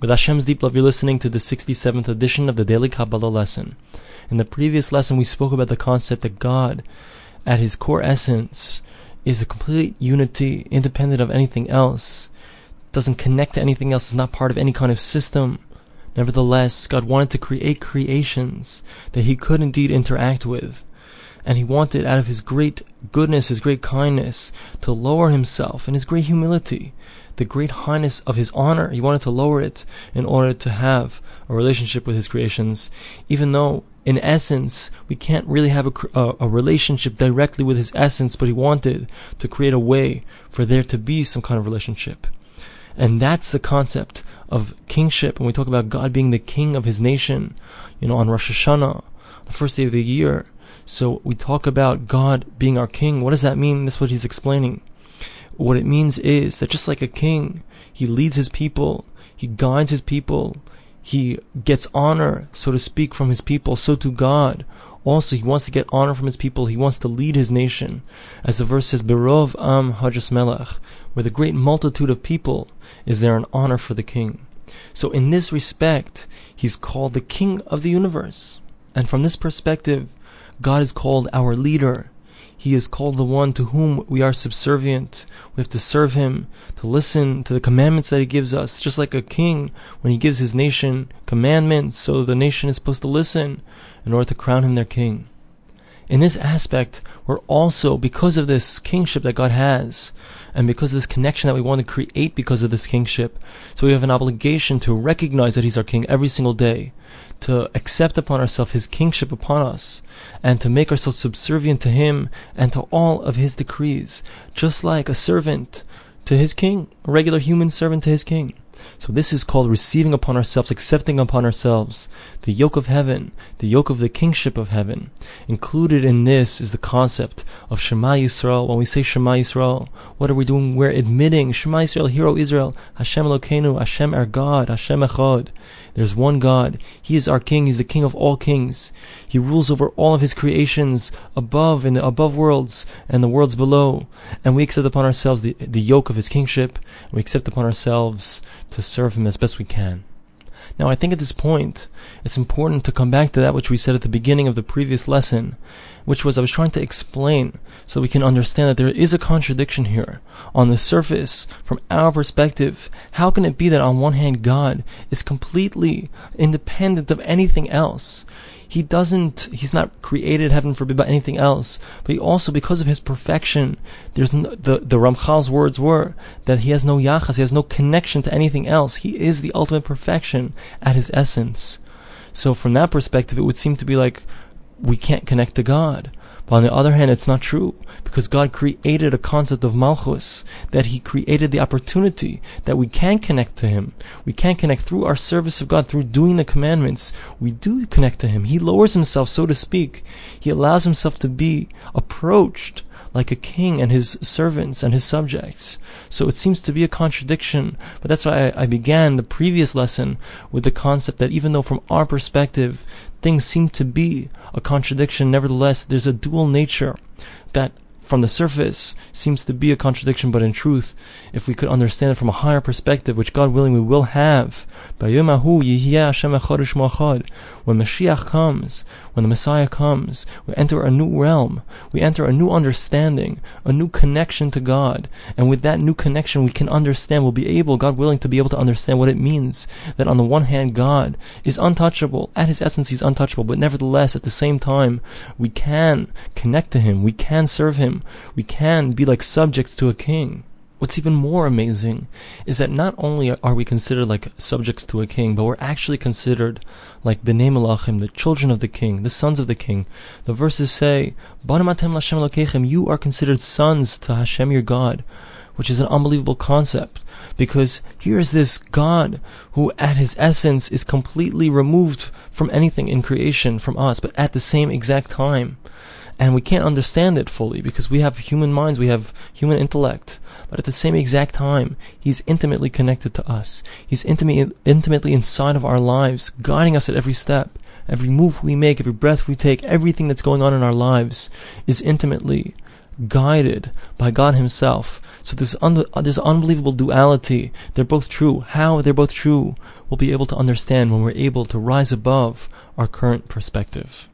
With Hashem's deep love, you're listening to the 67th edition of the Daily Kabbalah lesson. In the previous lesson, we spoke about the concept that God, at his core essence, is a complete unity, independent of anything else, doesn't connect to anything else, is not part of any kind of system. Nevertheless, God wanted to create creations that he could indeed interact with. And he wanted, out of his great goodness, his great kindness, to lower himself in his great humility the great highness of his honor. He wanted to lower it in order to have a relationship with his creations, even though in essence we can't really have a, a, uh, a, relationship directly with his essence, but he wanted to create a way for there to be some kind of relationship. And that's the concept of kingship. When we talk about God being the king of his nation, you know, on Rosh Hashanah, the first day of the year. So we talk about God being our king. What does that mean? That's what he's explaining. What it means is that just like a king, he leads his people, he guides his people, he gets honor, so to speak, from his people, so to God. Also, he wants to get honor from his people. He wants to lead his nation. As the verse says, Berov am hadras melech, where the great multitude of people is there an honor for the king. So in this respect, he's called the king of the universe. And from this perspective, God is called our leader. He is called the one to whom we are subservient. We have to serve him, to listen to the commandments that he gives us. Just like a king, when he gives his nation commandments, so the nation is supposed to listen in order to crown him their king. In this aspect, we're also, because of this kingship that God has, and because of this connection that we want to create because of this kingship, so we have an obligation to recognize that He's our King every single day, to accept upon ourselves His kingship upon us, and to make ourselves subservient to Him and to all of His decrees, just like a servant to his king, a regular human servant to his king. So this is called receiving upon ourselves, accepting upon ourselves the yoke of heaven, the yoke of the kingship of heaven. Included in this is the concept of Shema Yisrael. When we say Shema Yisrael, what are we doing? We're admitting Shema Yisrael, Hear O Israel, Hashem Elokeinu, Hashem our God, Hashem Echad. There's one God. He is our King. He's the King of all kings. He rules over all of His creations above in the above worlds and the worlds below. And we accept upon ourselves the, the yoke of His kingship. We accept upon ourselves to serve Him as best we can. Now, I think at this point, it's important to come back to that which we said at the beginning of the previous lesson, which was I was trying to explain so we can understand that there is a contradiction here. On the surface, from our perspective, how can it be that on one hand God is completely independent of anything else? He doesn't, he's not created, heaven forbid, by anything else. But he also, because of his perfection, there's no, the, the Ramchal's words were that he has no yachas, he has no connection to anything else. He is the ultimate perfection at his essence. So from that perspective, it would seem to be like we can't connect to God. But on the other hand, it's not true because God created a concept of malchus, that He created the opportunity that we can connect to Him. We can connect through our service of God, through doing the commandments. We do connect to Him. He lowers Himself, so to speak. He allows Himself to be approached like a king and his servants and his subjects. So it seems to be a contradiction, but that's why I, I, began the previous lesson with the concept that even though from our perspective things seem to be a contradiction, nevertheless there's a dual nature that from the surface seems to be a contradiction, but in truth, if we could understand it from a higher perspective, which God willing we will have, when Mashiach comes, when the Messiah comes, we enter a new realm, we enter a new understanding, a new connection to God, and with that new connection we can understand, we'll be able, God willing, to be able to understand what it means that on the one hand God is untouchable, at His essence He's untouchable, but nevertheless at the same time we can connect to Him, we can serve Him, we can be like subjects to a king. What's even more amazing is that not only are we considered like subjects to a king, but we're actually considered like bnei melachim, the children of the king, the sons of the king. The verses say, you are considered sons to Hashem your God, which is an unbelievable concept. Because here is this God who at his essence is completely removed from anything in creation, from us, but at the same exact time and we can't understand it fully because we have human minds, we have human intellect. But at the same exact time, He's intimately connected to us. He's intimately, intimately inside of our lives, guiding us at every step. Every move we make, every breath we take, everything that's going on in our lives is intimately guided by God Himself. So this un- this unbelievable duality, they're both true. How they're both true, we'll be able to understand when we're able to rise above our current perspective.